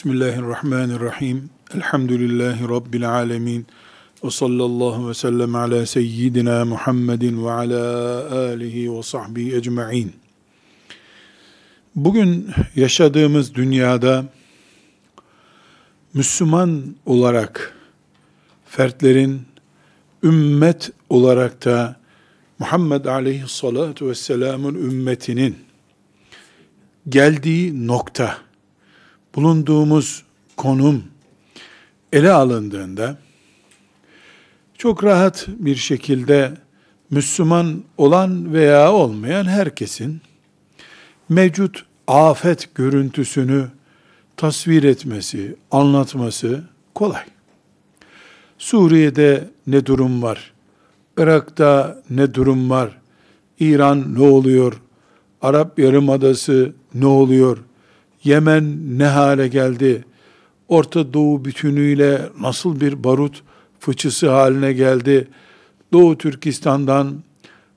Bismillahirrahmanirrahim. Elhamdülillahi Rabbil alemin. Ve sallallahu ve sellem ala seyyidina Muhammedin ve ala alihi ve sahbihi ecma'in. Bugün yaşadığımız dünyada Müslüman olarak fertlerin ümmet olarak da Muhammed aleyhissalatu vesselamın ümmetinin geldiği nokta, bulunduğumuz konum ele alındığında çok rahat bir şekilde Müslüman olan veya olmayan herkesin mevcut afet görüntüsünü tasvir etmesi, anlatması kolay. Suriye'de ne durum var? Irak'ta ne durum var? İran ne oluyor? Arap Yarımadası ne oluyor? Yemen ne hale geldi? Orta Doğu bütünüyle nasıl bir barut fıçısı haline geldi? Doğu Türkistan'dan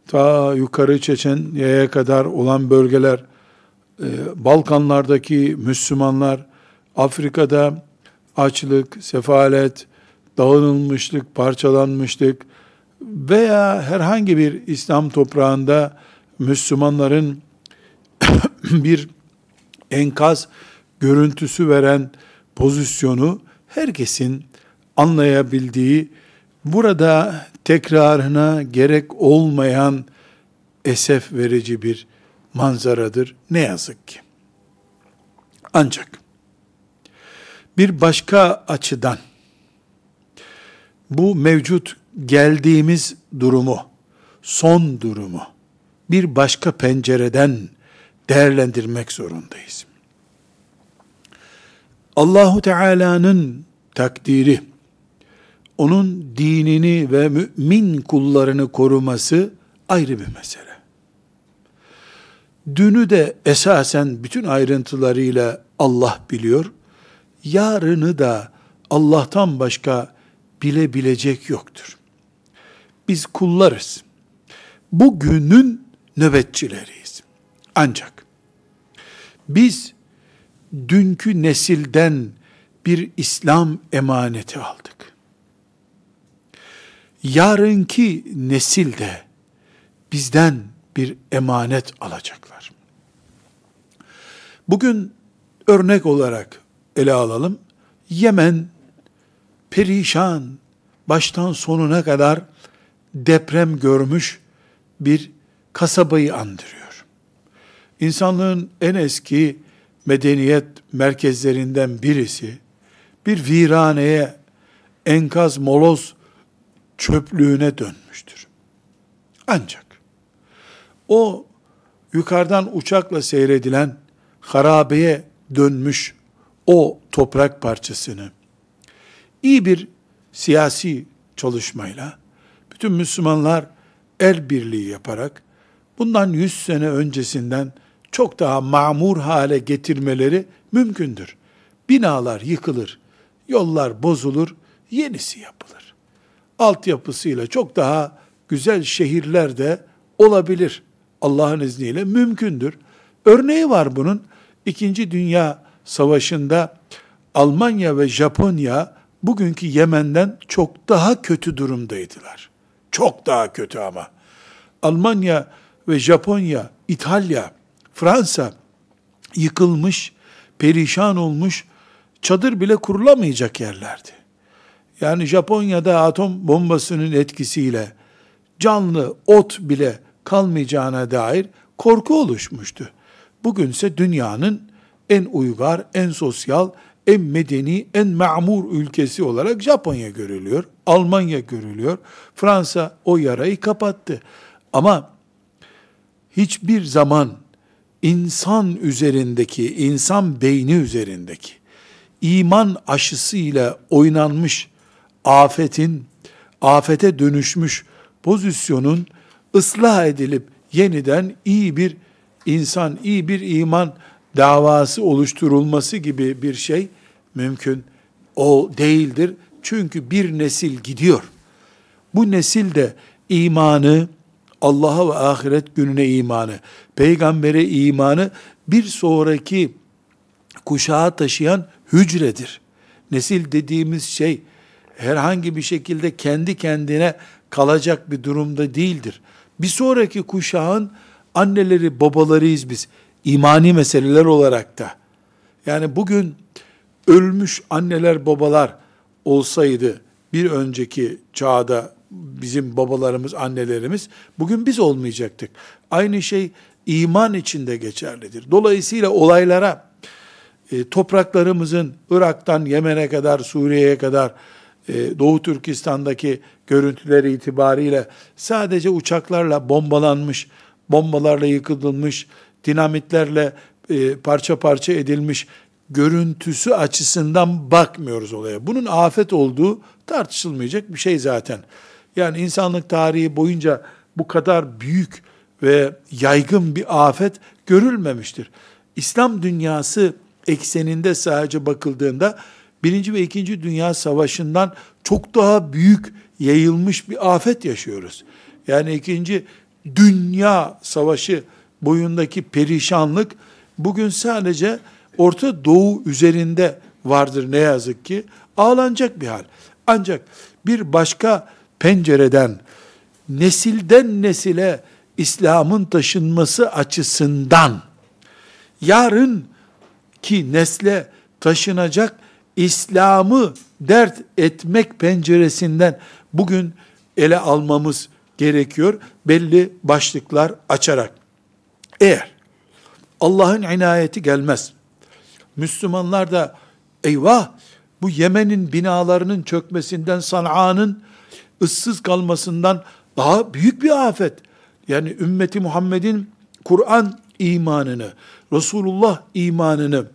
ta yukarı Çeçenya'ya kadar olan bölgeler, e, Balkanlardaki Müslümanlar, Afrika'da açlık, sefalet, dağınılmışlık, parçalanmışlık veya herhangi bir İslam toprağında Müslümanların bir enkaz görüntüsü veren pozisyonu herkesin anlayabildiği, burada tekrarına gerek olmayan esef verici bir manzaradır ne yazık ki. Ancak bir başka açıdan bu mevcut geldiğimiz durumu, son durumu bir başka pencereden değerlendirmek zorundayız. Allahu Teala'nın takdiri, onun dinini ve mümin kullarını koruması ayrı bir mesele. Dünü de esasen bütün ayrıntılarıyla Allah biliyor. Yarını da Allah'tan başka bilebilecek yoktur. Biz kullarız. Bugünün nöbetçileriyiz. Ancak biz dünkü nesilden bir İslam emaneti aldık. Yarınki nesil de bizden bir emanet alacaklar. Bugün örnek olarak ele alalım. Yemen perişan, baştan sonuna kadar deprem görmüş bir kasabayı andırıyor. İnsanlığın en eski medeniyet merkezlerinden birisi bir viraneye, enkaz moloz çöplüğüne dönmüştür. Ancak o yukarıdan uçakla seyredilen harabeye dönmüş o toprak parçasını iyi bir siyasi çalışmayla bütün Müslümanlar el birliği yaparak bundan 100 sene öncesinden çok daha mamur hale getirmeleri mümkündür. Binalar yıkılır, yollar bozulur, yenisi yapılır. Altyapısıyla çok daha güzel şehirler de olabilir. Allah'ın izniyle mümkündür. Örneği var bunun. İkinci Dünya Savaşı'nda Almanya ve Japonya bugünkü Yemen'den çok daha kötü durumdaydılar. Çok daha kötü ama. Almanya ve Japonya, İtalya, Fransa yıkılmış, perişan olmuş, çadır bile kurulamayacak yerlerdi. Yani Japonya'da atom bombasının etkisiyle canlı ot bile kalmayacağına dair korku oluşmuştu. Bugünse dünyanın en uygar, en sosyal, en medeni, en ma'mur ülkesi olarak Japonya görülüyor. Almanya görülüyor. Fransa o yarayı kapattı. Ama hiçbir zaman insan üzerindeki, insan beyni üzerindeki iman aşısıyla oynanmış afetin, afete dönüşmüş pozisyonun ıslah edilip yeniden iyi bir insan, iyi bir iman davası oluşturulması gibi bir şey mümkün o değildir. Çünkü bir nesil gidiyor. Bu nesil de imanı, Allah'a ve ahiret gününe imanı, peygambere imanı bir sonraki kuşağa taşıyan hücredir. Nesil dediğimiz şey herhangi bir şekilde kendi kendine kalacak bir durumda değildir. Bir sonraki kuşağın anneleri, babalarıyız biz. imani meseleler olarak da. Yani bugün ölmüş anneler, babalar olsaydı bir önceki çağda bizim babalarımız, annelerimiz bugün biz olmayacaktık. Aynı şey iman içinde geçerlidir. Dolayısıyla olaylara e, topraklarımızın Irak'tan Yemen'e kadar, Suriye'ye kadar e, Doğu Türkistan'daki görüntüleri itibariyle sadece uçaklarla bombalanmış, bombalarla yıkılmış, dinamitlerle e, parça parça edilmiş görüntüsü açısından bakmıyoruz olaya. Bunun afet olduğu tartışılmayacak bir şey zaten. Yani insanlık tarihi boyunca bu kadar büyük ve yaygın bir afet görülmemiştir. İslam dünyası ekseninde sadece bakıldığında birinci ve ikinci dünya savaşından çok daha büyük yayılmış bir afet yaşıyoruz. Yani ikinci dünya savaşı boyundaki perişanlık bugün sadece Orta Doğu üzerinde vardır ne yazık ki. Ağlanacak bir hal. Ancak bir başka pencereden nesilden nesile İslam'ın taşınması açısından yarın ki nesle taşınacak İslam'ı dert etmek penceresinden bugün ele almamız gerekiyor. Belli başlıklar açarak. Eğer Allah'ın inayeti gelmez. Müslümanlar da eyvah bu Yemen'in binalarının çökmesinden, San'a'nın ıssız kalmasından daha büyük bir afet. Yani ümmeti Muhammed'in Kur'an imanını, Resulullah imanını,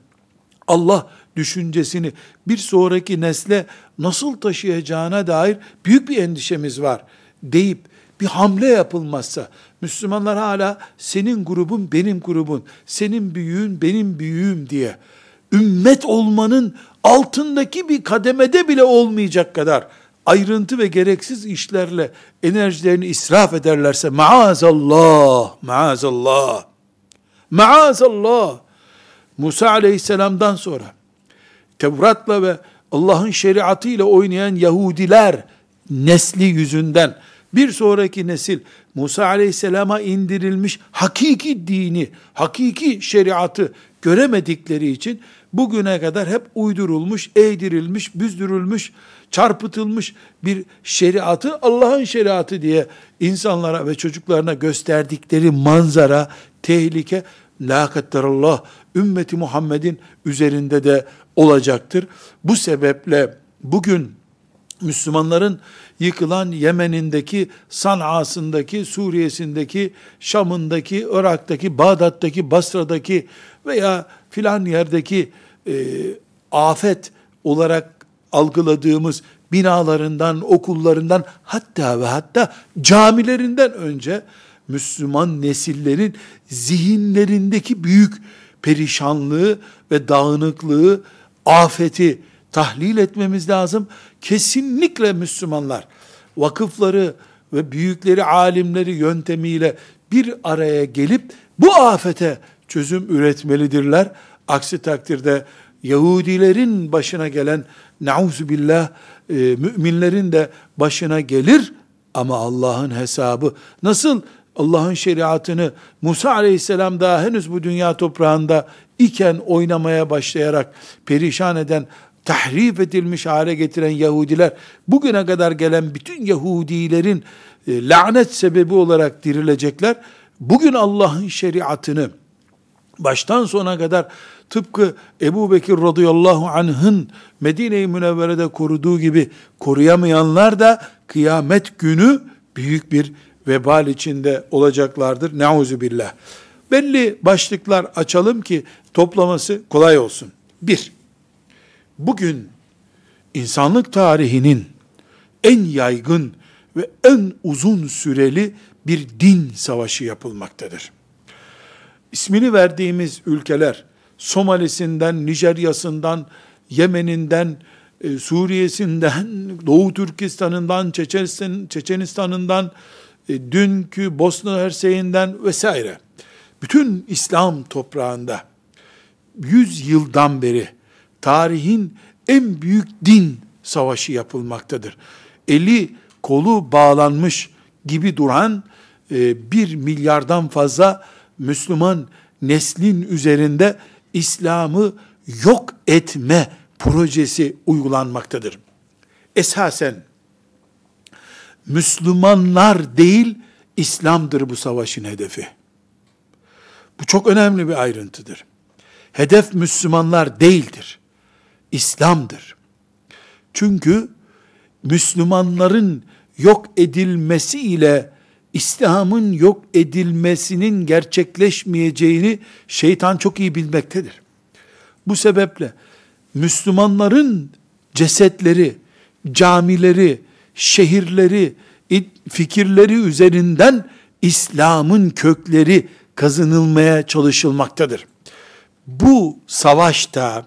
Allah düşüncesini bir sonraki nesle nasıl taşıyacağına dair büyük bir endişemiz var deyip bir hamle yapılmazsa, Müslümanlar hala senin grubun benim grubun, senin büyüğün benim büyüğüm diye, ümmet olmanın altındaki bir kademede bile olmayacak kadar ayrıntı ve gereksiz işlerle enerjilerini israf ederlerse maazallah, maazallah, maazallah, Musa aleyhisselamdan sonra Tevrat'la ve Allah'ın şeriatıyla oynayan Yahudiler nesli yüzünden bir sonraki nesil Musa aleyhisselama indirilmiş hakiki dini, hakiki şeriatı göremedikleri için bugüne kadar hep uydurulmuş, eğdirilmiş, büzdürülmüş, çarpıtılmış bir şeriatı Allah'ın şeriatı diye insanlara ve çocuklarına gösterdikleri manzara, tehlike, la kadderallah ümmeti Muhammed'in üzerinde de olacaktır. Bu sebeple bugün Müslümanların yıkılan Yemen'indeki, San'a'sındaki, Suriye'sindeki, Şam'ındaki, Irak'taki, Bağdat'taki, Basra'daki veya filan yerdeki e, afet olarak algıladığımız binalarından, okullarından hatta ve hatta camilerinden önce Müslüman nesillerin zihinlerindeki büyük perişanlığı ve dağınıklığı, afeti tahlil etmemiz lazım. Kesinlikle Müslümanlar vakıfları ve büyükleri, alimleri yöntemiyle bir araya gelip bu afete çözüm üretmelidirler. Aksi takdirde Yahudilerin başına gelen nauzu billah e, müminlerin de başına gelir ama Allah'ın hesabı nasıl Allah'ın şeriatını Musa aleyhisselam daha henüz bu dünya toprağında iken oynamaya başlayarak perişan eden, tahrif edilmiş hale getiren Yahudiler, bugüne kadar gelen bütün Yahudilerin e, lanet sebebi olarak dirilecekler. Bugün Allah'ın şeriatını baştan sona kadar tıpkı Ebu Bekir radıyallahu anh'ın Medine-i Münevvere'de koruduğu gibi koruyamayanlar da kıyamet günü büyük bir vebal içinde olacaklardır. Nauzu billah. Belli başlıklar açalım ki toplaması kolay olsun. Bir, bugün insanlık tarihinin en yaygın ve en uzun süreli bir din savaşı yapılmaktadır. İsmini verdiğimiz ülkeler, Somalisinden, Nijerya'sından, Yemen'inden, e, Suriye'sinden, Doğu Türkistan'ından, Çeçenistan, Çeçenistan'ından, e, dünkü Bosna Hersey'inden vesaire. Bütün İslam toprağında 100 yıldan beri tarihin en büyük din savaşı yapılmaktadır. Eli kolu bağlanmış gibi duran e, bir milyardan fazla Müslüman neslin üzerinde İslam'ı yok etme projesi uygulanmaktadır. Esasen Müslümanlar değil İslam'dır bu savaşın hedefi. Bu çok önemli bir ayrıntıdır. Hedef Müslümanlar değildir. İslam'dır. Çünkü Müslümanların yok edilmesi ile İslam'ın yok edilmesinin gerçekleşmeyeceğini şeytan çok iyi bilmektedir. Bu sebeple Müslümanların cesetleri, camileri, şehirleri, fikirleri üzerinden İslam'ın kökleri kazınılmaya çalışılmaktadır. Bu savaşta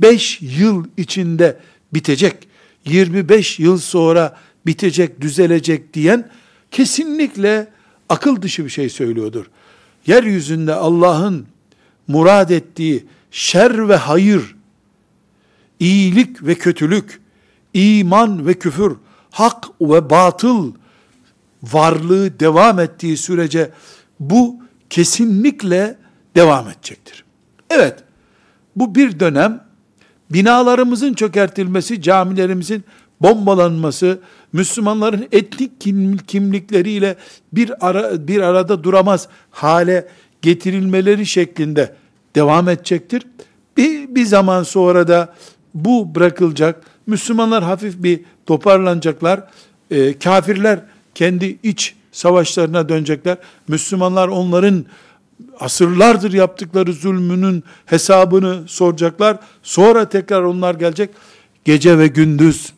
5 yıl içinde bitecek, 25 yıl sonra bitecek, düzelecek diyen kesinlikle akıl dışı bir şey söylüyordur. Yeryüzünde Allah'ın murad ettiği şer ve hayır, iyilik ve kötülük, iman ve küfür, hak ve batıl varlığı devam ettiği sürece bu kesinlikle devam edecektir. Evet, bu bir dönem binalarımızın çökertilmesi, camilerimizin bombalanması, Müslümanların etnik kimlikleriyle bir ara, bir arada duramaz hale getirilmeleri şeklinde devam edecektir. Bir, bir zaman sonra da bu bırakılacak. Müslümanlar hafif bir toparlanacaklar. E, kafirler kendi iç savaşlarına dönecekler. Müslümanlar onların asırlardır yaptıkları zulmünün hesabını soracaklar. Sonra tekrar onlar gelecek. Gece ve gündüz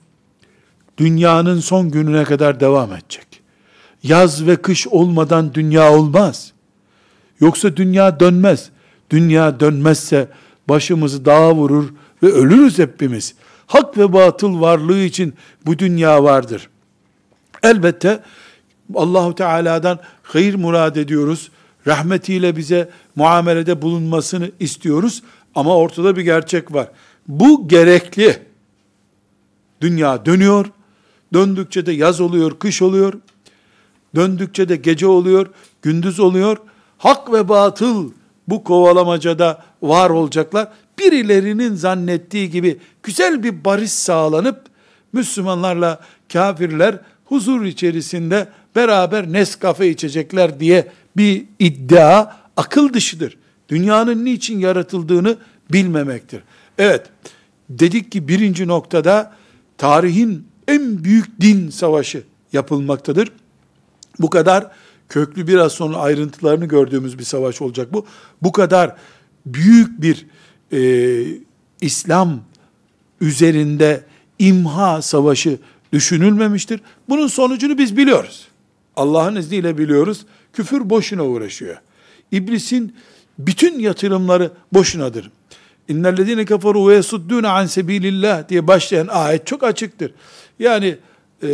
dünyanın son gününe kadar devam edecek. Yaz ve kış olmadan dünya olmaz. Yoksa dünya dönmez. Dünya dönmezse başımızı dağa vurur ve ölürüz hepimiz. Hak ve batıl varlığı için bu dünya vardır. Elbette Allahu Teala'dan hayır murad ediyoruz. Rahmetiyle bize muamelede bulunmasını istiyoruz. Ama ortada bir gerçek var. Bu gerekli. Dünya dönüyor. Döndükçe de yaz oluyor, kış oluyor. Döndükçe de gece oluyor, gündüz oluyor. Hak ve batıl bu kovalamacada var olacaklar. Birilerinin zannettiği gibi güzel bir barış sağlanıp Müslümanlarla kafirler huzur içerisinde beraber Nescafe içecekler diye bir iddia akıl dışıdır. Dünyanın niçin yaratıldığını bilmemektir. Evet, dedik ki birinci noktada tarihin en büyük din savaşı yapılmaktadır. Bu kadar köklü biraz sonra ayrıntılarını gördüğümüz bir savaş olacak bu. Bu kadar büyük bir e, İslam üzerinde imha savaşı düşünülmemiştir. Bunun sonucunu biz biliyoruz. Allah'ın izniyle biliyoruz. Küfür boşuna uğraşıyor. İblisin bütün yatırımları boşunadır. İnnellezine kafaru ve yesuddûne an sebilillah diye başlayan ayet çok açıktır. Yani e,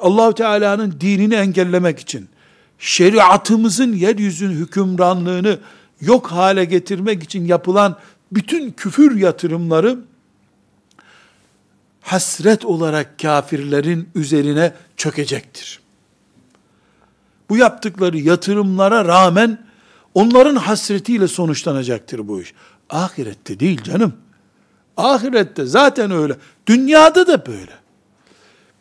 Allahu Teala'nın dinini engellemek için şeriatımızın yeryüzün hükümranlığını yok hale getirmek için yapılan bütün küfür yatırımları hasret olarak kafirlerin üzerine çökecektir. Bu yaptıkları yatırımlara rağmen onların hasretiyle sonuçlanacaktır bu iş. Ahirette değil canım. Ahirette zaten öyle. Dünyada da böyle.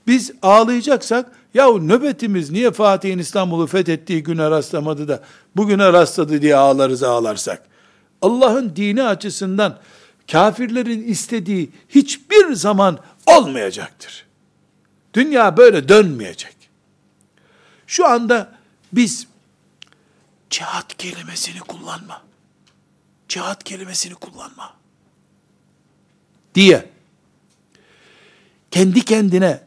Biz ağlayacaksak ya nöbetimiz niye Fatih'in İstanbul'u fethettiği güne rastlamadı da bugüne rastladı diye ağlarız ağlarsak. Allah'ın dini açısından kafirlerin istediği hiçbir zaman olmayacaktır. Dünya böyle dönmeyecek. Şu anda biz cihat kelimesini kullanma. Cihat kelimesini kullanma. Diye kendi kendine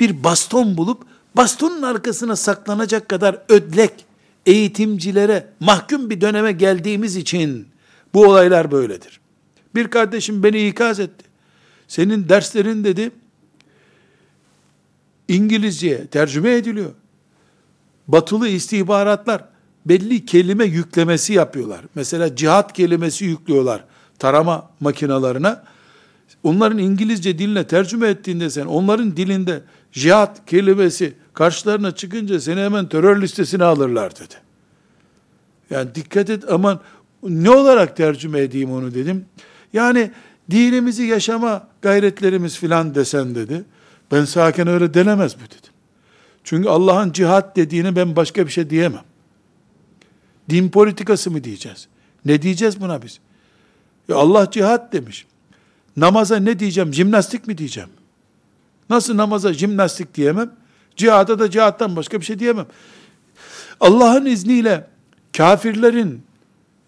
bir baston bulup bastonun arkasına saklanacak kadar ödlek eğitimcilere mahkum bir döneme geldiğimiz için bu olaylar böyledir. Bir kardeşim beni ikaz etti. Senin derslerin dedi İngilizceye tercüme ediliyor. Batılı istihbaratlar belli kelime yüklemesi yapıyorlar. Mesela cihat kelimesi yüklüyorlar tarama makinalarına. onların İngilizce diline tercüme ettiğinde sen onların dilinde cihat kelimesi karşılarına çıkınca seni hemen terör listesine alırlar dedi. Yani dikkat et aman ne olarak tercüme edeyim onu dedim. Yani dinimizi yaşama gayretlerimiz filan desen dedi. Ben sakin öyle denemez bu dedim. Çünkü Allah'ın cihat dediğini ben başka bir şey diyemem. Din politikası mı diyeceğiz? Ne diyeceğiz buna biz? Ya Allah cihat demiş. Namaza ne diyeceğim? Jimnastik mi diyeceğim? Nasıl namaza jimnastik diyemem? Cihada da cihattan başka bir şey diyemem. Allah'ın izniyle kafirlerin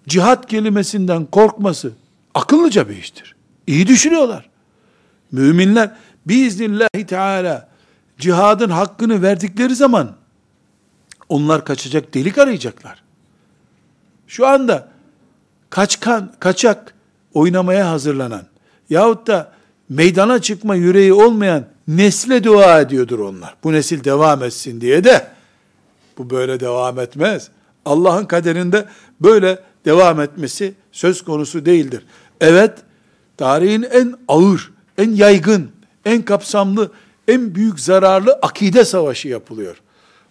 cihat kelimesinden korkması akıllıca bir iştir. İyi düşünüyorlar. Müminler biiznillahü teala cihadın hakkını verdikleri zaman onlar kaçacak delik arayacaklar. Şu anda kaçkan, kaçak oynamaya hazırlanan yahut da meydana çıkma yüreği olmayan nesle dua ediyordur onlar. Bu nesil devam etsin diye de bu böyle devam etmez. Allah'ın kaderinde böyle devam etmesi söz konusu değildir. Evet, tarihin en ağır, en yaygın, en kapsamlı, en büyük zararlı akide savaşı yapılıyor.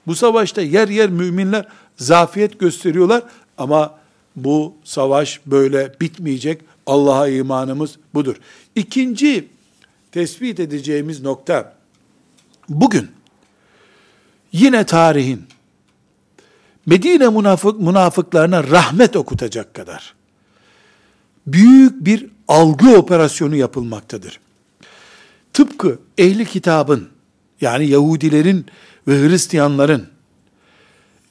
Bu savaşta yer yer müminler zafiyet gösteriyorlar ama bu savaş böyle bitmeyecek. Allah'a imanımız budur. İkinci tespit edeceğimiz nokta bugün yine tarihin Medine münafık, münafıklarına rahmet okutacak kadar büyük bir algı operasyonu yapılmaktadır. Tıpkı ehli kitabın yani Yahudilerin ve Hristiyanların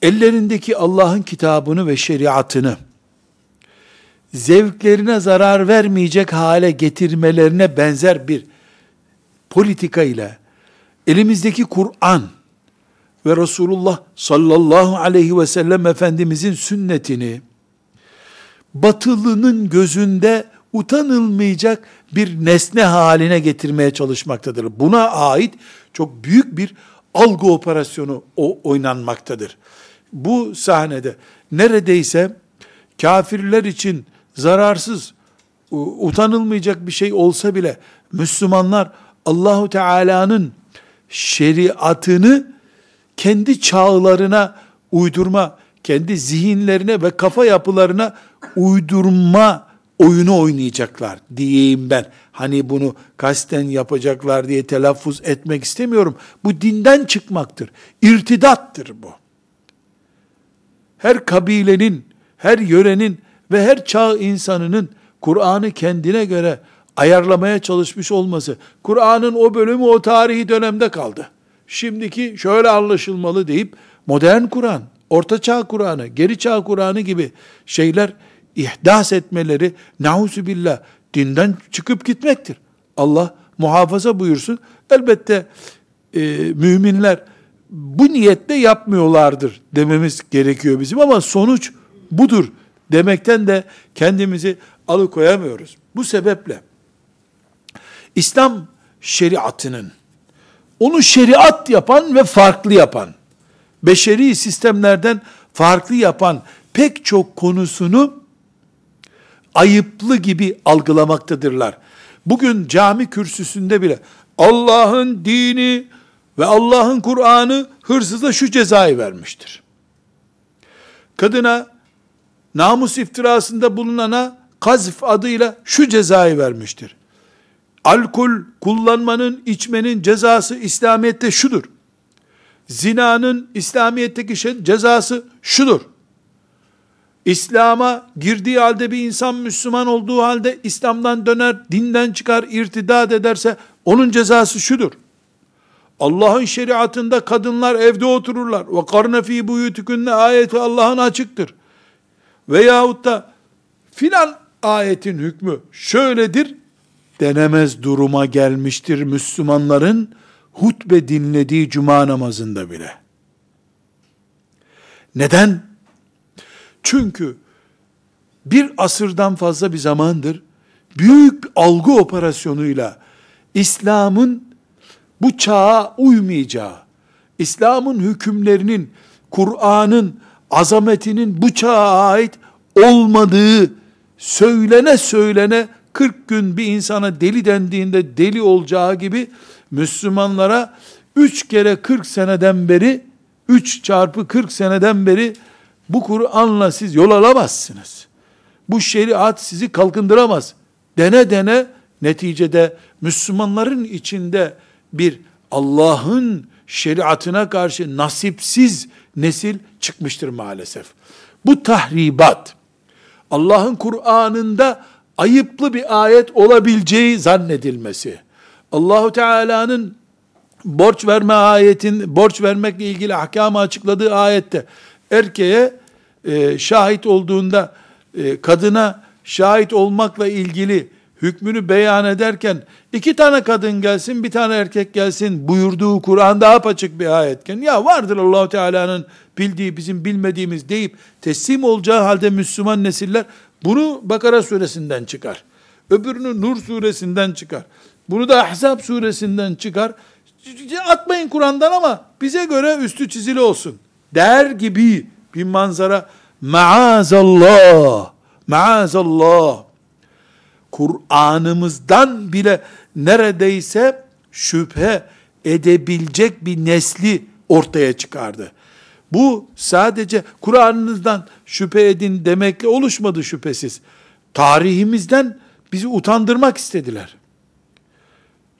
ellerindeki Allah'ın kitabını ve şeriatını zevklerine zarar vermeyecek hale getirmelerine benzer bir politika ile elimizdeki Kur'an ve Resulullah sallallahu aleyhi ve sellem Efendimizin sünnetini batılının gözünde utanılmayacak bir nesne haline getirmeye çalışmaktadır. Buna ait çok büyük bir algı operasyonu o oynanmaktadır. Bu sahnede neredeyse kafirler için zararsız, utanılmayacak bir şey olsa bile Müslümanlar Allahu Teala'nın şeriatını kendi çağlarına uydurma, kendi zihinlerine ve kafa yapılarına uydurma oyunu oynayacaklar diyeyim ben. Hani bunu kasten yapacaklar diye telaffuz etmek istemiyorum. Bu dinden çıkmaktır. İrtidattır bu. Her kabilenin, her yörenin ve her çağ insanının Kur'an'ı kendine göre ayarlamaya çalışmış olması, Kur'an'ın o bölümü o tarihi dönemde kaldı. Şimdiki şöyle anlaşılmalı deyip modern Kur'an, orta çağ Kur'an'ı, geri çağ Kur'an'ı gibi şeyler ihdas etmeleri nauzu billah dinden çıkıp gitmektir. Allah muhafaza buyursun. Elbette e, müminler bu niyetle yapmıyorlardır dememiz gerekiyor bizim ama sonuç budur demekten de kendimizi alıkoyamıyoruz. Bu sebeple İslam şeriatının onu şeriat yapan ve farklı yapan, beşeri sistemlerden farklı yapan pek çok konusunu ayıplı gibi algılamaktadırlar. Bugün cami kürsüsünde bile Allah'ın dini ve Allah'ın Kur'an'ı hırsıza şu cezayı vermiştir. Kadına namus iftirasında bulunana kazf adıyla şu cezayı vermiştir. Alkol kullanmanın, içmenin cezası İslamiyet'te şudur. Zinanın İslamiyet'teki cezası şudur. İslam'a girdiği halde bir insan Müslüman olduğu halde İslam'dan döner, dinden çıkar, irtidat ederse onun cezası şudur. Allah'ın şeriatında kadınlar evde otururlar. Ve karne fi buyutukunne ayeti Allah'ın açıktır. Veyahut da filan ayetin hükmü şöyledir denemez duruma gelmiştir Müslümanların hutbe dinlediği cuma namazında bile. Neden? Çünkü bir asırdan fazla bir zamandır büyük algı operasyonuyla İslam'ın bu çağa uymayacağı, İslam'ın hükümlerinin, Kur'an'ın azametinin bu çağa ait olmadığı söylene söylene 40 gün bir insana deli dendiğinde deli olacağı gibi Müslümanlara 3 kere 40 seneden beri 3 çarpı 40 seneden beri bu Kur'an'la siz yol alamazsınız. Bu şeriat sizi kalkındıramaz. Dene dene neticede Müslümanların içinde bir Allah'ın şeriatına karşı nasipsiz nesil çıkmıştır maalesef. Bu tahribat Allah'ın Kur'an'ında ayıplı bir ayet olabileceği zannedilmesi. Allahu Teala'nın borç verme ayetin borç vermekle ilgili ahkamı açıkladığı ayette erkeğe e, şahit olduğunda e, kadına şahit olmakla ilgili hükmünü beyan ederken iki tane kadın gelsin bir tane erkek gelsin buyurduğu Kur'an'da apaçık bir ayetken ya vardır Allahu Teala'nın bildiği bizim bilmediğimiz deyip teslim olacağı halde Müslüman nesiller bunu Bakara suresinden çıkar. Öbürünü Nur suresinden çıkar. Bunu da Ahzab suresinden çıkar. Atmayın Kur'an'dan ama bize göre üstü çizili olsun. Der gibi bir manzara maazallah maazallah Kur'an'ımızdan bile neredeyse şüphe edebilecek bir nesli ortaya çıkardı. Bu sadece Kur'an'ınızdan şüphe edin demekle oluşmadı şüphesiz. Tarihimizden bizi utandırmak istediler.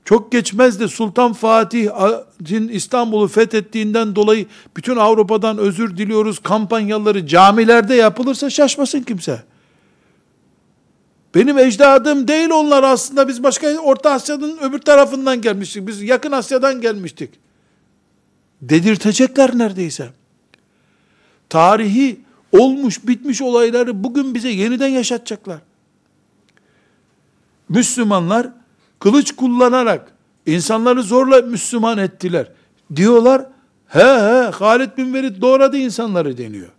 Çok geçmez de Sultan Fatih'in İstanbul'u fethettiğinden dolayı bütün Avrupa'dan özür diliyoruz kampanyaları camilerde yapılırsa şaşmasın kimse. Benim ecdadım değil onlar aslında biz başka Orta Asya'nın öbür tarafından gelmiştik. Biz yakın Asya'dan gelmiştik. Dedirtecekler neredeyse. Tarihi olmuş bitmiş olayları bugün bize yeniden yaşatacaklar. Müslümanlar kılıç kullanarak insanları zorla Müslüman ettiler. Diyorlar, he he Halid bin Velid doğradı insanları deniyor.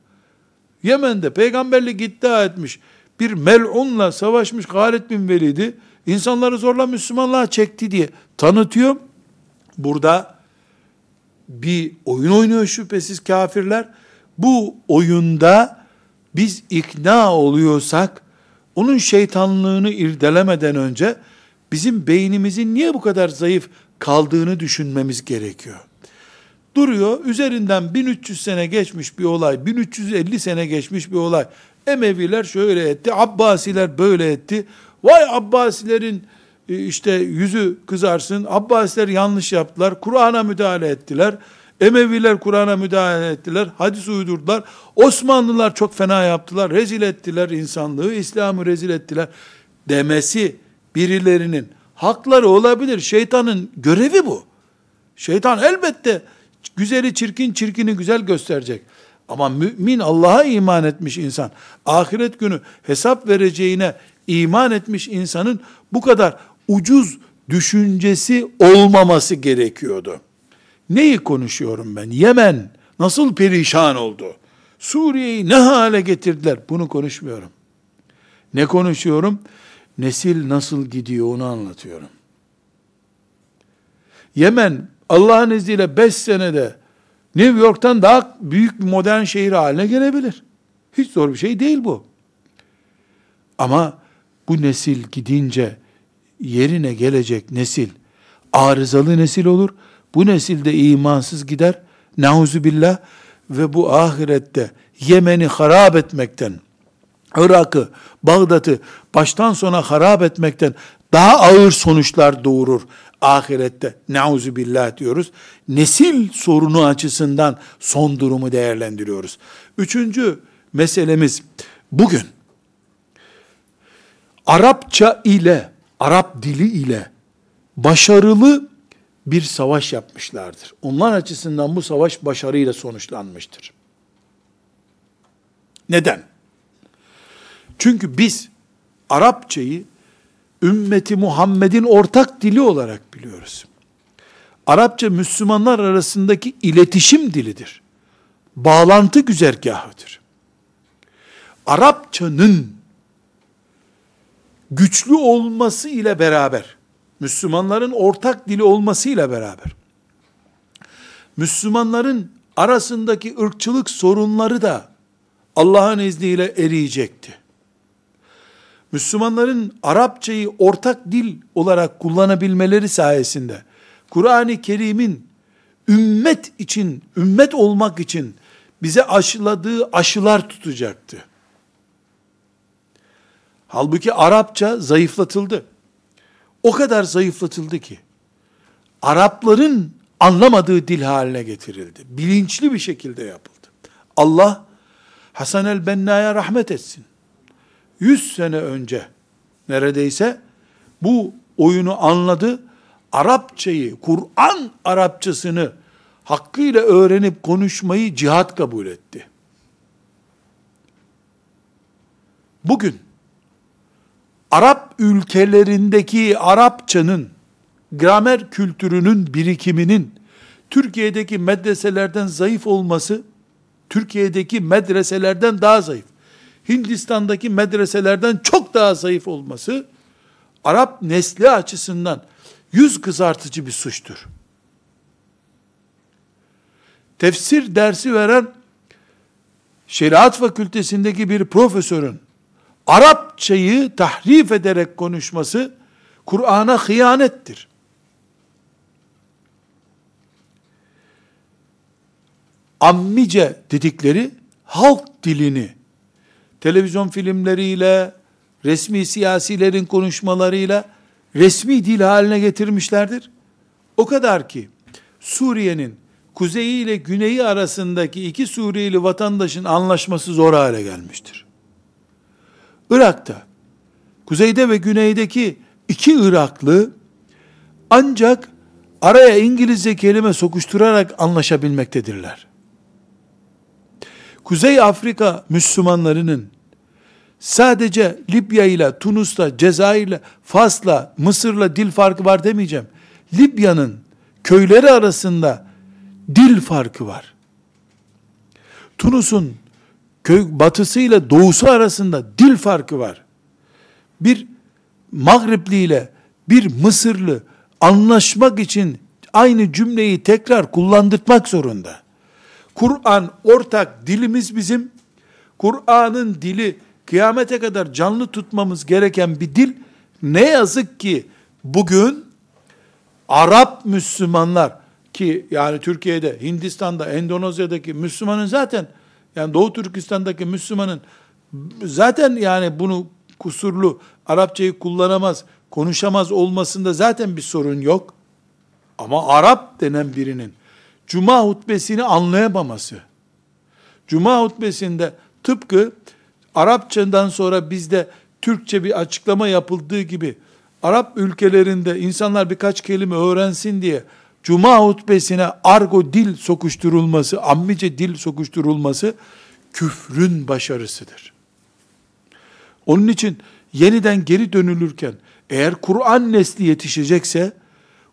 Yemen'de peygamberlik iddia etmiş bir melunla savaşmış Halid bin Velid'i insanları zorla Müslümanlığa çekti diye tanıtıyor. Burada bir oyun oynuyor şüphesiz kafirler. Bu oyunda biz ikna oluyorsak onun şeytanlığını irdelemeden önce bizim beynimizin niye bu kadar zayıf kaldığını düşünmemiz gerekiyor. Duruyor, üzerinden 1300 sene geçmiş bir olay, 1350 sene geçmiş bir olay. Emeviler şöyle etti, Abbasiler böyle etti. Vay Abbasilerin e, işte yüzü kızarsın, Abbasiler yanlış yaptılar, Kur'an'a müdahale ettiler. Emeviler Kur'an'a müdahale ettiler, hadis uydurdular. Osmanlılar çok fena yaptılar, rezil ettiler insanlığı, İslam'ı rezil ettiler demesi birilerinin hakları olabilir. Şeytanın görevi bu. Şeytan elbette güzeli çirkin, çirkini güzel gösterecek. Ama mümin Allah'a iman etmiş insan, ahiret günü hesap vereceğine iman etmiş insanın bu kadar ucuz düşüncesi olmaması gerekiyordu. Neyi konuşuyorum ben? Yemen nasıl perişan oldu? Suriye'yi ne hale getirdiler? Bunu konuşmuyorum. Ne konuşuyorum? Nesil nasıl gidiyor onu anlatıyorum. Yemen Allah'ın izniyle 5 senede New York'tan daha büyük bir modern şehir haline gelebilir. Hiç zor bir şey değil bu. Ama bu nesil gidince yerine gelecek nesil arızalı nesil olur. Bu nesilde imansız gider. Nauzu billah ve bu ahirette Yemen'i harap etmekten, Irak'ı, Bağdat'ı baştan sona harap etmekten daha ağır sonuçlar doğurur ahirette. Nauzu billah diyoruz. Nesil sorunu açısından son durumu değerlendiriyoruz. Üçüncü meselemiz bugün Arapça ile, Arap dili ile başarılı bir savaş yapmışlardır. Onlar açısından bu savaş başarıyla sonuçlanmıştır. Neden? Çünkü biz Arapçayı ümmeti Muhammed'in ortak dili olarak biliyoruz. Arapça Müslümanlar arasındaki iletişim dilidir. Bağlantı güzergahıdır. Arapçanın güçlü olması ile beraber, Müslümanların ortak dili olması ile beraber, Müslümanların arasındaki ırkçılık sorunları da Allah'ın izniyle eriyecekti. Müslümanların Arapçayı ortak dil olarak kullanabilmeleri sayesinde Kur'an-ı Kerim'in ümmet için, ümmet olmak için bize aşıladığı aşılar tutacaktı. Halbuki Arapça zayıflatıldı. O kadar zayıflatıldı ki Arapların anlamadığı dil haline getirildi. Bilinçli bir şekilde yapıldı. Allah Hasan el-Benna'ya rahmet etsin. 100 sene önce neredeyse bu oyunu anladı. Arapçayı, Kur'an Arapçasını hakkıyla öğrenip konuşmayı cihat kabul etti. Bugün Arap ülkelerindeki Arapçanın gramer kültürünün birikiminin Türkiye'deki medreselerden zayıf olması Türkiye'deki medreselerden daha zayıf. Hindistan'daki medreselerden çok daha zayıf olması Arap nesli açısından yüz kızartıcı bir suçtur. Tefsir dersi veren şeriat fakültesindeki bir profesörün Arapçayı tahrif ederek konuşması Kur'an'a hıyanettir. Ammice dedikleri halk dilini televizyon filmleriyle, resmi siyasilerin konuşmalarıyla resmi dil haline getirmişlerdir. O kadar ki Suriye'nin kuzeyi ile güneyi arasındaki iki Suriyeli vatandaşın anlaşması zor hale gelmiştir. Irak'ta, kuzeyde ve güneydeki iki Iraklı ancak araya İngilizce kelime sokuşturarak anlaşabilmektedirler. Kuzey Afrika Müslümanlarının sadece Libya ile, Tunus'la, Cezayir'le, Fas'la, Mısır'la dil farkı var demeyeceğim. Libya'nın köyleri arasında dil farkı var. Tunus'un köy batısı ile doğusu arasında dil farkı var. Bir Mağripli ile bir Mısırlı anlaşmak için aynı cümleyi tekrar kullandırmak zorunda. Kur'an ortak dilimiz bizim. Kur'an'ın dili kıyamete kadar canlı tutmamız gereken bir dil. Ne yazık ki bugün Arap Müslümanlar ki yani Türkiye'de, Hindistan'da, Endonezya'daki Müslümanın zaten yani Doğu Türkistan'daki Müslümanın zaten yani bunu kusurlu Arapçayı kullanamaz, konuşamaz olmasında zaten bir sorun yok. Ama Arap denen birinin Cuma hutbesini anlayamaması, Cuma hutbesinde tıpkı Arapçadan sonra bizde Türkçe bir açıklama yapıldığı gibi Arap ülkelerinde insanlar birkaç kelime öğrensin diye Cuma hutbesine argo dil sokuşturulması, ammice dil sokuşturulması küfrün başarısıdır. Onun için yeniden geri dönülürken eğer Kur'an nesli yetişecekse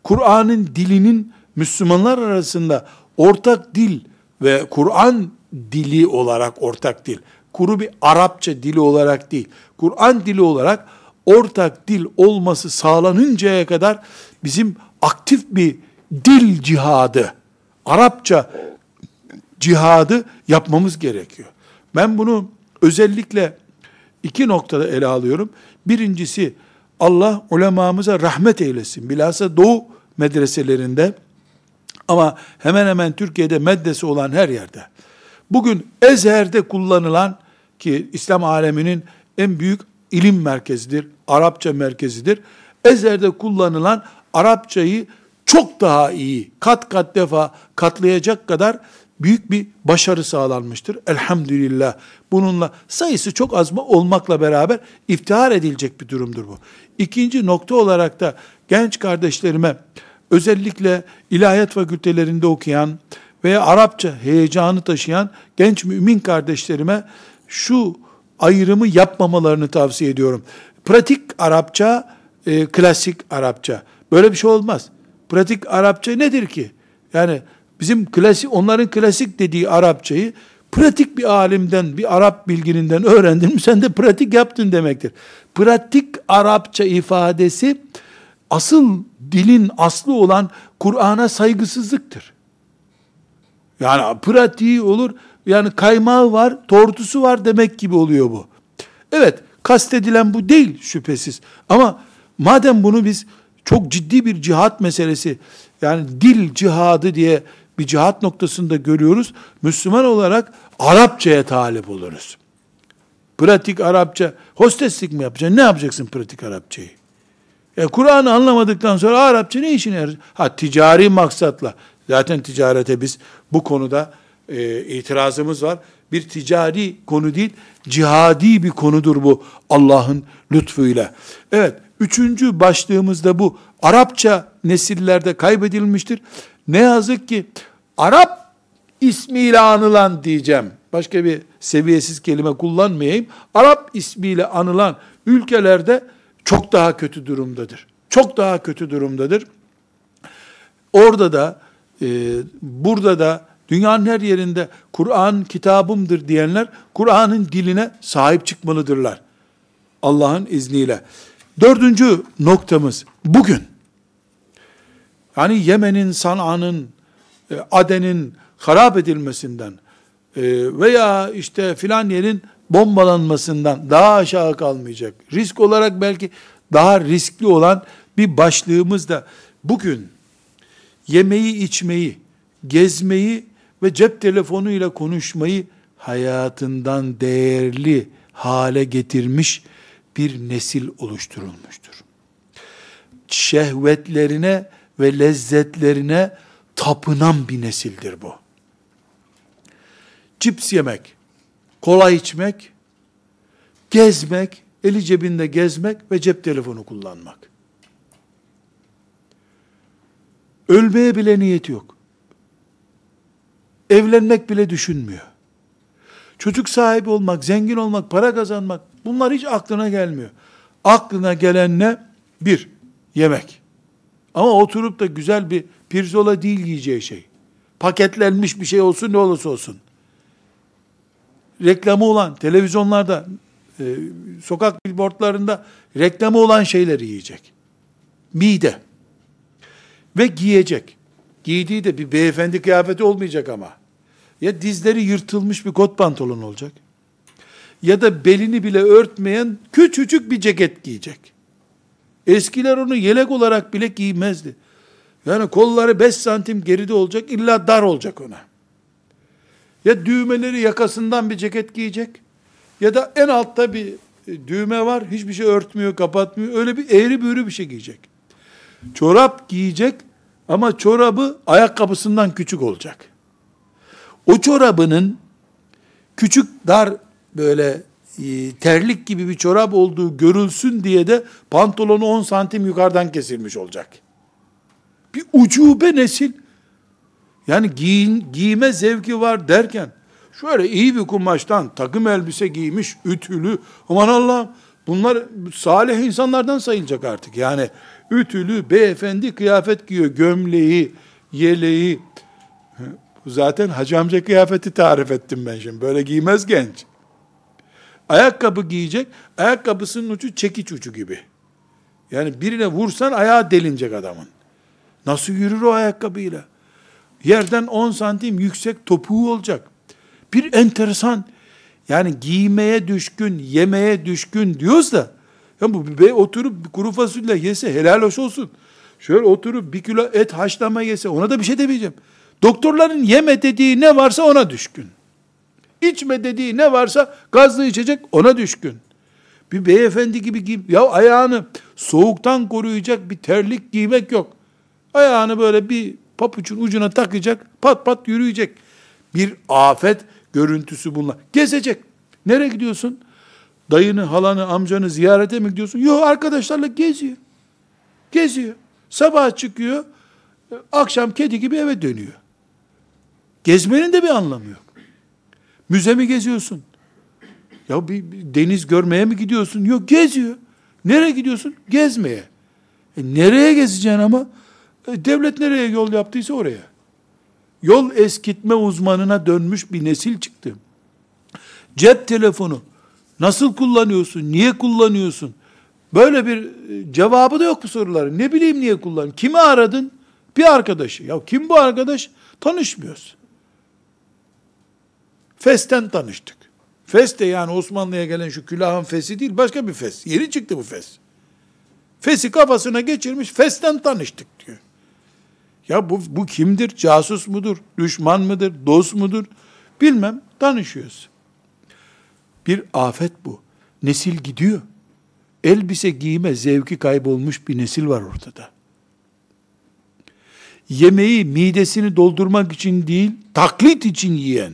Kur'an'ın dilinin Müslümanlar arasında ortak dil ve Kur'an dili olarak ortak dil. Kuru bir Arapça dili olarak değil. Kur'an dili olarak ortak dil olması sağlanıncaya kadar bizim aktif bir dil cihadı, Arapça cihadı yapmamız gerekiyor. Ben bunu özellikle iki noktada ele alıyorum. Birincisi Allah ulemamıza rahmet eylesin. Bilhassa Doğu medreselerinde ama hemen hemen Türkiye'de meddesi olan her yerde. Bugün Ezher'de kullanılan ki İslam aleminin en büyük ilim merkezidir, Arapça merkezidir. Ezher'de kullanılan Arapçayı çok daha iyi, kat kat defa katlayacak kadar büyük bir başarı sağlanmıştır. Elhamdülillah. Bununla sayısı çok az mı olmakla beraber iftihar edilecek bir durumdur bu. İkinci nokta olarak da genç kardeşlerime özellikle ilahiyat fakültelerinde okuyan veya Arapça heyecanı taşıyan genç mümin kardeşlerime şu ayrımı yapmamalarını tavsiye ediyorum. Pratik Arapça, e, klasik Arapça. Böyle bir şey olmaz. Pratik Arapça nedir ki? Yani bizim klasik, onların klasik dediği Arapçayı pratik bir alimden, bir Arap bilgininden öğrendin mi sen de pratik yaptın demektir. Pratik Arapça ifadesi asıl dilin aslı olan Kur'an'a saygısızlıktır. Yani pratiği olur, yani kaymağı var, tortusu var demek gibi oluyor bu. Evet, Kastedilen bu değil şüphesiz. Ama madem bunu biz çok ciddi bir cihat meselesi, yani dil cihadı diye bir cihat noktasında görüyoruz. Müslüman olarak Arapçaya talip oluruz. Pratik Arapça, hosteslik mi yapacaksın? Ne yapacaksın pratik Arapçayı? E, Kur'an'ı anlamadıktan sonra Arapça ne işine yarar? Ha ticari maksatla. Zaten ticarete biz bu konuda e, itirazımız var. Bir ticari konu değil, cihadi bir konudur bu Allah'ın lütfuyla. Evet, üçüncü başlığımızda bu. Arapça nesillerde kaybedilmiştir. Ne yazık ki Arap ismiyle anılan diyeceğim. Başka bir seviyesiz kelime kullanmayayım. Arap ismiyle anılan ülkelerde çok daha kötü durumdadır. Çok daha kötü durumdadır. Orada da e, burada da dünyanın her yerinde Kur'an kitabımdır diyenler Kur'an'ın diline sahip çıkmalıdırlar. Allah'ın izniyle. Dördüncü noktamız bugün. Yani Yemen'in, San'a'nın, e, Aden'in harap edilmesinden e, veya işte filan yerin bombalanmasından daha aşağı kalmayacak. Risk olarak belki daha riskli olan bir başlığımız da bugün yemeği, içmeyi, gezmeyi ve cep telefonuyla konuşmayı hayatından değerli hale getirmiş bir nesil oluşturulmuştur. Şehvetlerine ve lezzetlerine tapınan bir nesildir bu. Cips yemek, kola içmek, gezmek, eli cebinde gezmek ve cep telefonu kullanmak. Ölmeye bile niyeti yok. Evlenmek bile düşünmüyor. Çocuk sahibi olmak, zengin olmak, para kazanmak bunlar hiç aklına gelmiyor. Aklına gelen ne? Bir, yemek. Ama oturup da güzel bir pirzola değil yiyeceği şey. Paketlenmiş bir şey olsun ne olursa olsun. Reklamı olan, televizyonlarda, e, sokak billboardlarında reklamı olan şeyleri yiyecek. Mide. Ve giyecek. Giydiği de bir beyefendi kıyafeti olmayacak ama. Ya dizleri yırtılmış bir kot pantolon olacak. Ya da belini bile örtmeyen küçücük bir ceket giyecek. Eskiler onu yelek olarak bile giymezdi. Yani kolları 5 santim geride olacak, illa dar olacak ona. Ya düğmeleri yakasından bir ceket giyecek, ya da en altta bir düğme var, hiçbir şey örtmüyor, kapatmıyor. Öyle bir eğri büğrü bir şey giyecek. Çorap giyecek ama çorabı ayakkabısından küçük olacak. O çorabının küçük dar böyle e, terlik gibi bir çorap olduğu görülsün diye de pantolonu 10 santim yukarıdan kesilmiş olacak. Bir ucube nesil. Yani giyin, giyme zevki var derken şöyle iyi bir kumaştan takım elbise giymiş, ütülü. Aman Allah'ım bunlar salih insanlardan sayılacak artık. Yani ütülü, beyefendi kıyafet giyiyor. Gömleği, yeleği. Zaten hacı amca kıyafeti tarif ettim ben şimdi. Böyle giymez genç. Ayakkabı giyecek. Ayakkabısının ucu çekiç ucu gibi. Yani birine vursan ayağı delinecek adamın. Nasıl yürür o ayakkabıyla? Yerden 10 santim yüksek topuğu olacak. Bir enteresan yani giymeye düşkün, yemeye düşkün diyoruz da ya bu bey oturup kuru fasulye yese helal hoş olsun. Şöyle oturup bir kilo et haşlama yese ona da bir şey demeyeceğim. Doktorların yeme dediği ne varsa ona düşkün. İçme dediği ne varsa gazlı içecek ona düşkün. Bir beyefendi gibi giy. Ya ayağını soğuktan koruyacak bir terlik giymek yok. Ayağını böyle bir papuçun ucuna takacak, pat pat yürüyecek. Bir afet görüntüsü bunlar. Gezecek. Nereye gidiyorsun? Dayını, halanı, amcanı ziyarete mi gidiyorsun? Yok arkadaşlarla geziyor. Geziyor. Sabah çıkıyor, akşam kedi gibi eve dönüyor. Gezmenin de bir anlamı yok. Müze mi geziyorsun? Ya bir, bir deniz görmeye mi gidiyorsun? Yok geziyor. Nereye gidiyorsun? Gezmeye. E nereye gezeceksin ama? E devlet nereye yol yaptıysa oraya. Yol eskitme uzmanına dönmüş bir nesil çıktı. Cep telefonu nasıl kullanıyorsun? Niye kullanıyorsun? Böyle bir e, cevabı da yok bu soruların. Ne bileyim niye kullan? Kimi aradın? Bir arkadaşı. Ya kim bu arkadaş? Tanışmıyoruz. Fes'ten tanıştık. Fes de yani Osmanlı'ya gelen şu külahın fesi değil, başka bir fes. Yeni çıktı bu fes. Fesi kafasına geçirmiş, festen tanıştık diyor. Ya bu, bu kimdir? Casus mudur? Düşman mıdır? Dost mudur? Bilmem. Tanışıyoruz. Bir afet bu. Nesil gidiyor. Elbise giyme zevki kaybolmuş bir nesil var ortada. Yemeği midesini doldurmak için değil, taklit için yiyen,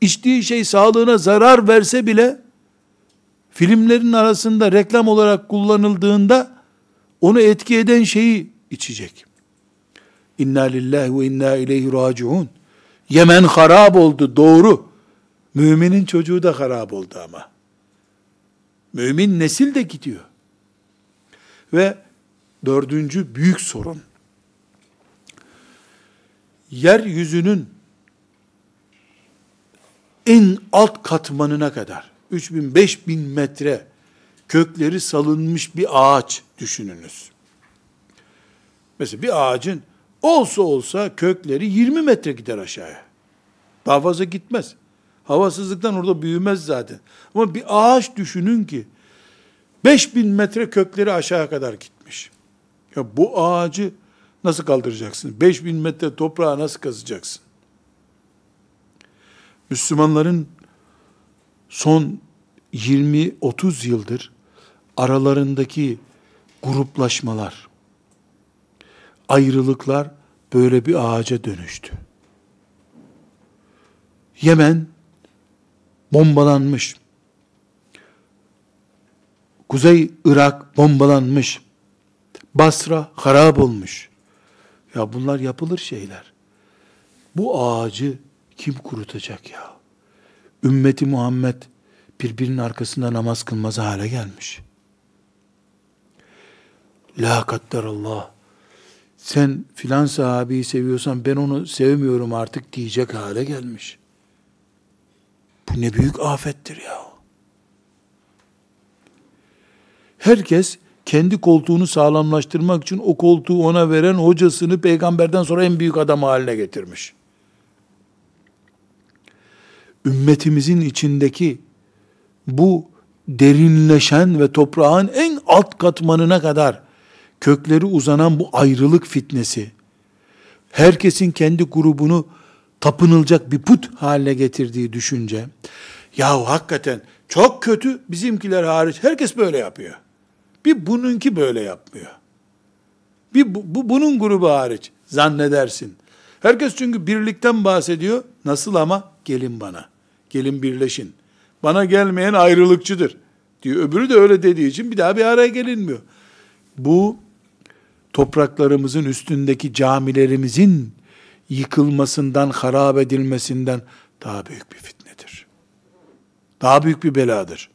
içtiği şey sağlığına zarar verse bile, filmlerin arasında reklam olarak kullanıldığında, onu etki eden şeyi içecek. İnna lillahi ve inna ileyhi raciun. Yemen harap oldu, doğru. Müminin çocuğu da harap oldu ama. Mümin nesil de gidiyor. Ve dördüncü büyük sorun. Yeryüzünün en alt katmanına kadar 3000 5000 metre kökleri salınmış bir ağaç düşününüz. Mesela bir ağacın olsa olsa kökleri 20 metre gider aşağıya. Daha fazla gitmez. Havasızlıktan orada büyümez zaten. Ama bir ağaç düşünün ki 5000 metre kökleri aşağıya kadar gitmiş. Ya bu ağacı nasıl kaldıracaksın? 5000 metre toprağa nasıl kazacaksın? Müslümanların son 20-30 yıldır aralarındaki gruplaşmalar, ayrılıklar böyle bir ağaca dönüştü. Yemen bombalanmış. Kuzey Irak bombalanmış. Basra harap olmuş. Ya bunlar yapılır şeyler. Bu ağacı kim kurutacak ya? Ümmeti Muhammed birbirinin arkasında namaz kılmaz hale gelmiş. La Allah. Sen filan sahabeyi seviyorsan ben onu sevmiyorum artık diyecek hale gelmiş. Bu ne büyük afettir ya. Herkes kendi koltuğunu sağlamlaştırmak için o koltuğu ona veren hocasını peygamberden sonra en büyük adam haline getirmiş. Ümmetimizin içindeki bu derinleşen ve toprağın en alt katmanına kadar kökleri uzanan bu ayrılık fitnesi, herkesin kendi grubunu tapınılacak bir put haline getirdiği düşünce, yahu hakikaten çok kötü bizimkiler hariç herkes böyle yapıyor. Bir bununki böyle yapmıyor. Bir bu, bu bunun grubu hariç zannedersin. Herkes çünkü birlikten bahsediyor. Nasıl ama? Gelin bana. Gelin birleşin. Bana gelmeyen ayrılıkçıdır diyor. Öbürü de öyle dediği için bir daha bir araya gelinmiyor. Bu topraklarımızın üstündeki camilerimizin yıkılmasından, harap edilmesinden daha büyük bir fitnedir. Daha büyük bir beladır.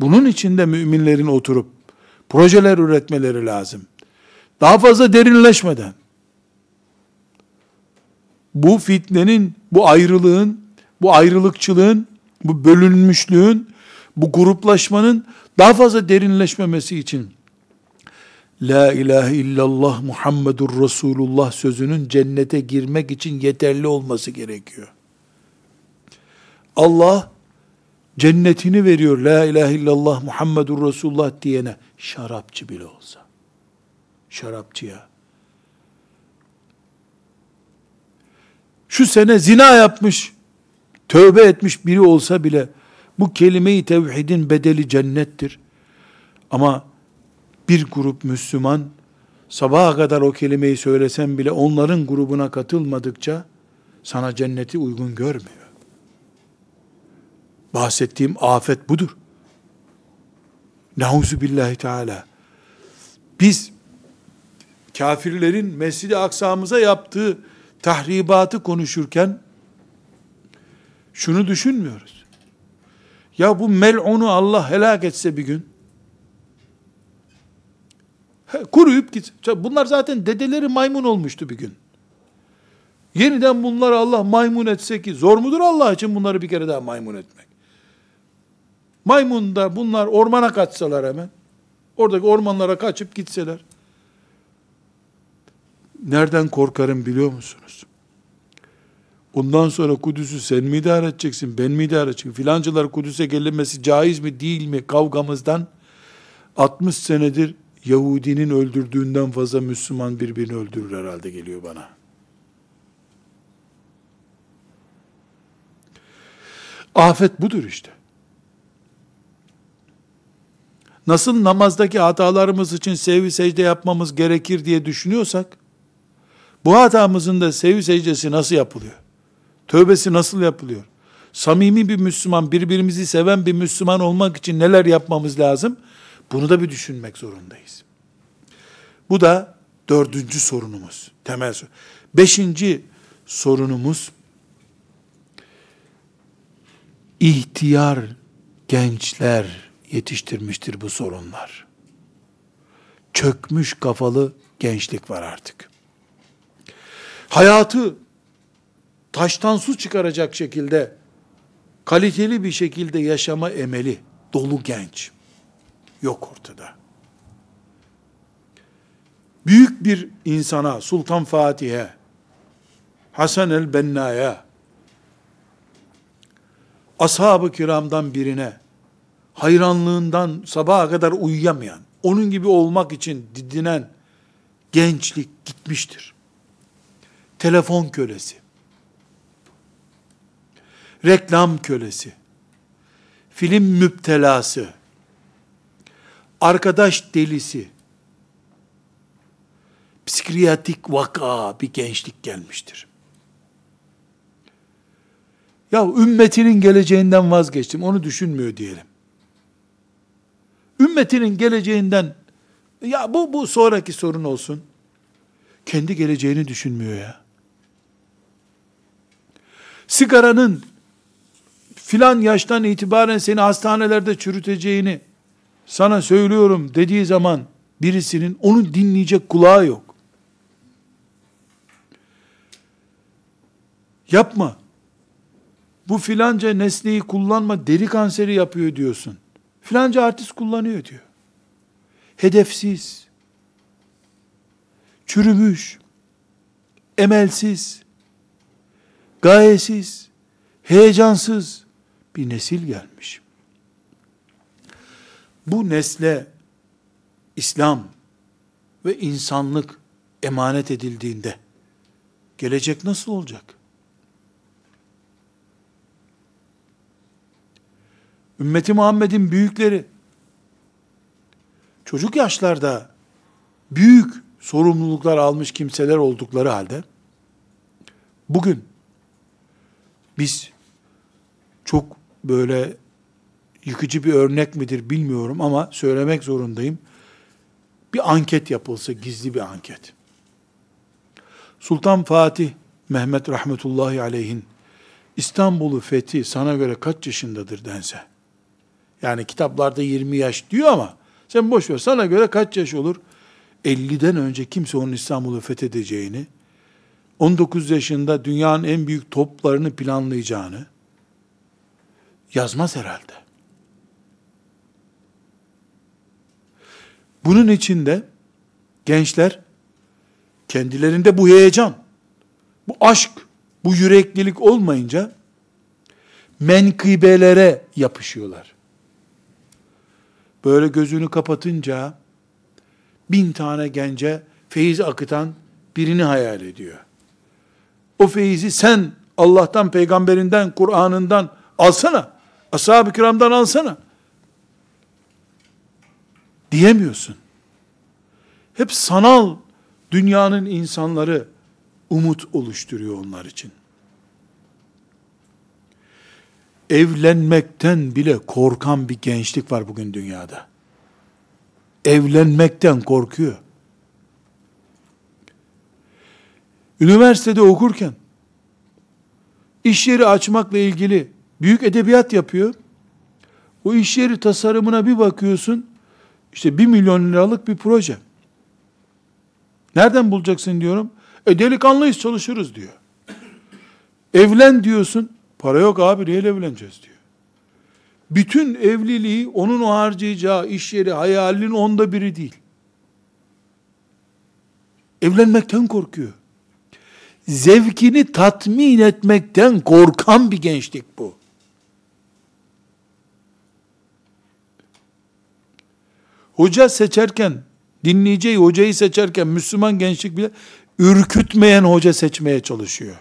Bunun içinde müminlerin oturup projeler üretmeleri lazım. Daha fazla derinleşmeden bu fitnenin, bu ayrılığın, bu ayrılıkçılığın, bu bölünmüşlüğün, bu gruplaşmanın daha fazla derinleşmemesi için La ilahe illallah Muhammedur Resulullah sözünün cennete girmek için yeterli olması gerekiyor. Allah cennetini veriyor La ilahe illallah Muhammedur Resulullah diyene şarapçı bile olsa. Şarapçıya. Şu sene zina yapmış, tövbe etmiş biri olsa bile bu kelime-i tevhidin bedeli cennettir. Ama bir grup Müslüman sabaha kadar o kelimeyi söylesen bile onların grubuna katılmadıkça sana cenneti uygun görmüyor. Bahsettiğim afet budur. Nauzu billahi teala. Biz kafirlerin Mescid-i Aksa'mıza yaptığı tahribatı konuşurken şunu düşünmüyoruz. Ya bu mel'unu Allah helak etse bir gün kuruyup git. Bunlar zaten dedeleri maymun olmuştu bir gün. Yeniden bunları Allah maymun etse ki zor mudur Allah için bunları bir kere daha maymun etmek? Maymun da bunlar ormana kaçsalar hemen, oradaki ormanlara kaçıp gitseler, nereden korkarım biliyor musunuz? Ondan sonra Kudüs'ü sen mi idare edeceksin, ben mi idare edeceğim? Filancılar Kudüs'e gelinmesi caiz mi değil mi kavgamızdan 60 senedir Yahudinin öldürdüğünden fazla Müslüman birbirini öldürür herhalde geliyor bana. Afet budur işte. Nasıl namazdaki hatalarımız için sevgi secde yapmamız gerekir diye düşünüyorsak, bu hatamızın da sevgi secdesi nasıl yapılıyor? Tövbesi nasıl yapılıyor? Samimi bir Müslüman, birbirimizi seven bir Müslüman olmak için neler yapmamız lazım? Bunu da bir düşünmek zorundayız. Bu da dördüncü sorunumuz. Temel sorun. Beşinci sorunumuz, ihtiyar gençler yetiştirmiştir bu sorunlar. Çökmüş kafalı gençlik var artık. Hayatı taştan su çıkaracak şekilde kaliteli bir şekilde yaşama emeli dolu genç yok ortada. Büyük bir insana, Sultan Fatih'e, Hasan el-Benna'ya, ashab-ı kiramdan birine, hayranlığından sabaha kadar uyuyamayan, onun gibi olmak için didinen gençlik gitmiştir. Telefon kölesi, reklam kölesi, film müptelası, arkadaş delisi, psikiyatrik vaka bir gençlik gelmiştir. Ya ümmetinin geleceğinden vazgeçtim, onu düşünmüyor diyelim. Ümmetinin geleceğinden, ya bu, bu sonraki sorun olsun. Kendi geleceğini düşünmüyor ya. Sigaranın filan yaştan itibaren seni hastanelerde çürüteceğini sana söylüyorum dediği zaman birisinin onu dinleyecek kulağı yok. Yapma. Bu filanca nesneyi kullanma deri kanseri yapıyor diyorsun. Filanca artist kullanıyor diyor. Hedefsiz, çürümüş, emelsiz, gayesiz, heyecansız bir nesil gelmiş. Bu nesle İslam ve insanlık emanet edildiğinde gelecek nasıl olacak? Ümmeti Muhammed'in büyükleri çocuk yaşlarda büyük sorumluluklar almış kimseler oldukları halde bugün biz çok böyle yıkıcı bir örnek midir bilmiyorum ama söylemek zorundayım. Bir anket yapılsa gizli bir anket. Sultan Fatih Mehmet rahmetullahi aleyhin İstanbul'u fethi sana göre kaç yaşındadır dense. Yani kitaplarda 20 yaş diyor ama sen boş ver sana göre kaç yaş olur? 50'den önce kimse onun İstanbul'u fethedeceğini, 19 yaşında dünyanın en büyük toplarını planlayacağını yazmaz herhalde. Bunun içinde gençler kendilerinde bu heyecan, bu aşk, bu yüreklilik olmayınca menkıbelere yapışıyorlar. Böyle gözünü kapatınca bin tane gence feyiz akıtan birini hayal ediyor. O feyizi sen Allah'tan, peygamberinden, Kur'an'ından alsana. Ashab-ı kiramdan alsana. Diyemiyorsun. Hep sanal dünyanın insanları umut oluşturuyor onlar için. Evlenmekten bile korkan bir gençlik var bugün dünyada. Evlenmekten korkuyor. Üniversitede okurken iş yeri açmakla ilgili büyük edebiyat yapıyor. O iş yeri tasarımına bir bakıyorsun, işte bir milyon liralık bir proje. Nereden bulacaksın diyorum. E delikanlıyız çalışırız diyor. Evlen diyorsun. Para yok abi neyle evleneceğiz diyor. Bütün evliliği onun o harcayacağı iş yeri hayalinin onda biri değil. Evlenmekten korkuyor. zevkini tatmin etmekten korkan bir gençlik bu. Hoca seçerken, dinleyeceği hocayı seçerken Müslüman gençlik bile ürkütmeyen hoca seçmeye çalışıyor.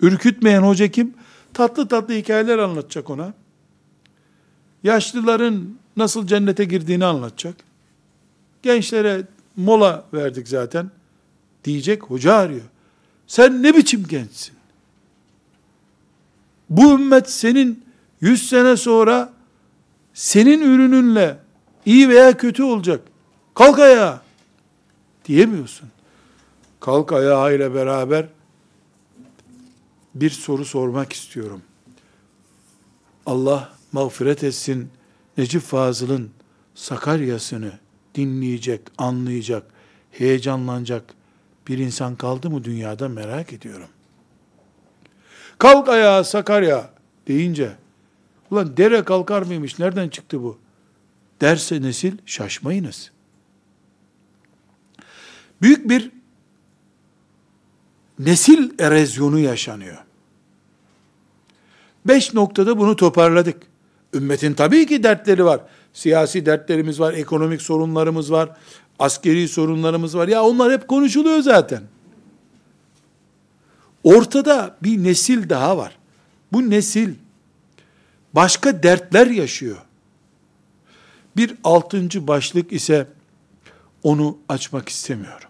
Ürkütmeyen hoca kim? Tatlı tatlı hikayeler anlatacak ona. Yaşlıların nasıl cennete girdiğini anlatacak. Gençlere mola verdik zaten. Diyecek hoca arıyor. Sen ne biçim gençsin? Bu ümmet senin 100 sene sonra senin ürününle iyi veya kötü olacak. Kalk ayağa. Diyemiyorsun. Kalk ayağa ile beraber bir soru sormak istiyorum. Allah mağfiret etsin Necip Fazıl'ın Sakarya'sını dinleyecek, anlayacak, heyecanlanacak bir insan kaldı mı dünyada merak ediyorum. Kalk ayağa Sakarya deyince, ulan dere kalkar mıymış, nereden çıktı bu? Derse nesil şaşmayınız. Büyük bir nesil erozyonu yaşanıyor. Beş noktada bunu toparladık. Ümmetin tabii ki dertleri var. Siyasi dertlerimiz var, ekonomik sorunlarımız var, askeri sorunlarımız var. Ya onlar hep konuşuluyor zaten. Ortada bir nesil daha var. Bu nesil başka dertler yaşıyor. Bir altıncı başlık ise onu açmak istemiyorum.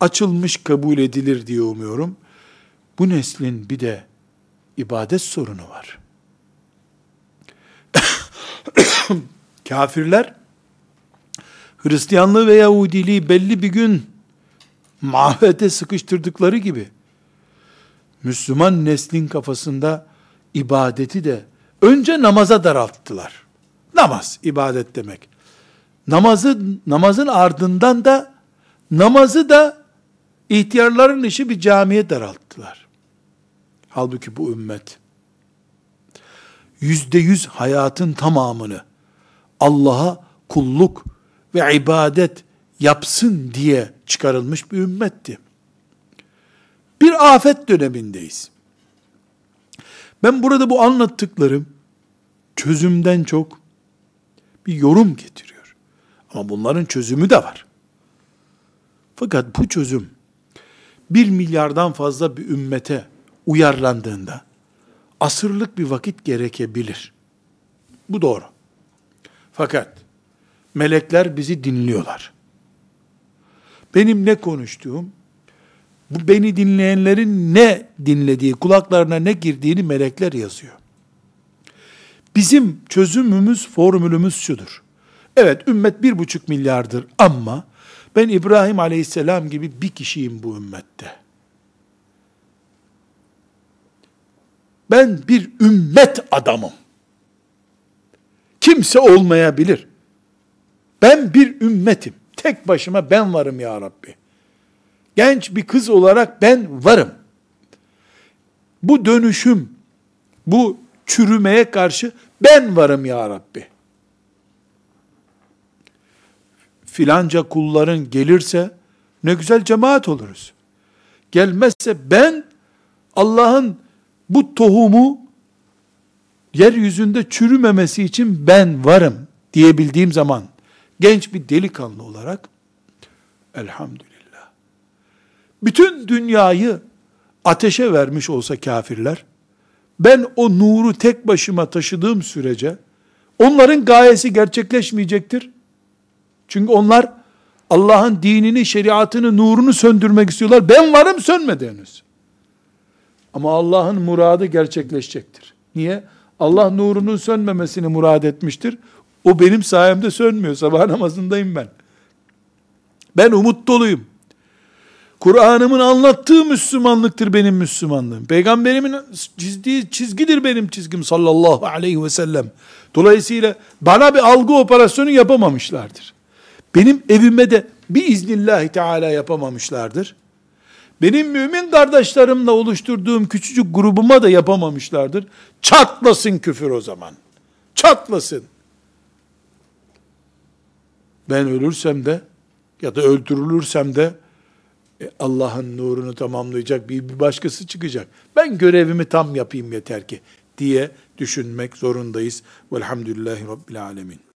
Açılmış kabul edilir diye umuyorum. Bu neslin bir de ibadet sorunu var. Kafirler Hristiyanlığı ve Yahudiliği belli bir gün mahvete sıkıştırdıkları gibi Müslüman neslin kafasında ibadeti de önce namaza daralttılar. Namaz, ibadet demek. Namazı, namazın ardından da namazı da ihtiyarların işi bir camiye daralttılar. Halbuki bu ümmet yüzde yüz hayatın tamamını Allah'a kulluk ve ibadet yapsın diye çıkarılmış bir ümmetti. Bir afet dönemindeyiz. Ben burada bu anlattıklarım çözümden çok bir yorum getiriyor. Ama bunların çözümü de var. Fakat bu çözüm bir milyardan fazla bir ümmete uyarlandığında asırlık bir vakit gerekebilir. Bu doğru. Fakat melekler bizi dinliyorlar. Benim ne konuştuğum, bu beni dinleyenlerin ne dinlediği, kulaklarına ne girdiğini melekler yazıyor. Bizim çözümümüz, formülümüz şudur. Evet ümmet bir buçuk milyardır ama ben İbrahim aleyhisselam gibi bir kişiyim bu ümmette. Ben bir ümmet adamım. Kimse olmayabilir. Ben bir ümmetim. Tek başıma ben varım ya Rabbi. Genç bir kız olarak ben varım. Bu dönüşüm, bu çürümeye karşı ben varım ya Rabbi. Filanca kulların gelirse ne güzel cemaat oluruz. Gelmezse ben Allah'ın bu tohumu yeryüzünde çürümemesi için ben varım diyebildiğim zaman genç bir delikanlı olarak elhamdülillah bütün dünyayı ateşe vermiş olsa kafirler ben o nuru tek başıma taşıdığım sürece onların gayesi gerçekleşmeyecektir. Çünkü onlar Allah'ın dinini, şeriatını, nurunu söndürmek istiyorlar. Ben varım sönmedi henüz. Ama Allah'ın muradı gerçekleşecektir. Niye? Allah nurunun sönmemesini murad etmiştir. O benim sayemde sönmüyor. Sabah namazındayım ben. Ben umut doluyum. Kur'an'ımın anlattığı Müslümanlıktır benim Müslümanlığım. Peygamberimin çizdiği çizgidir benim çizgim sallallahu aleyhi ve sellem. Dolayısıyla bana bir algı operasyonu yapamamışlardır. Benim evime de bir iznillahü teala yapamamışlardır. Benim mümin kardeşlerimle oluşturduğum küçücük grubuma da yapamamışlardır. Çatlasın küfür o zaman. Çatlasın. Ben ölürsem de ya da öldürülürsem de Allah'ın nurunu tamamlayacak bir, bir başkası çıkacak. Ben görevimi tam yapayım yeter ki diye düşünmek zorundayız. Velhamdülillahi Rabbil Alemin.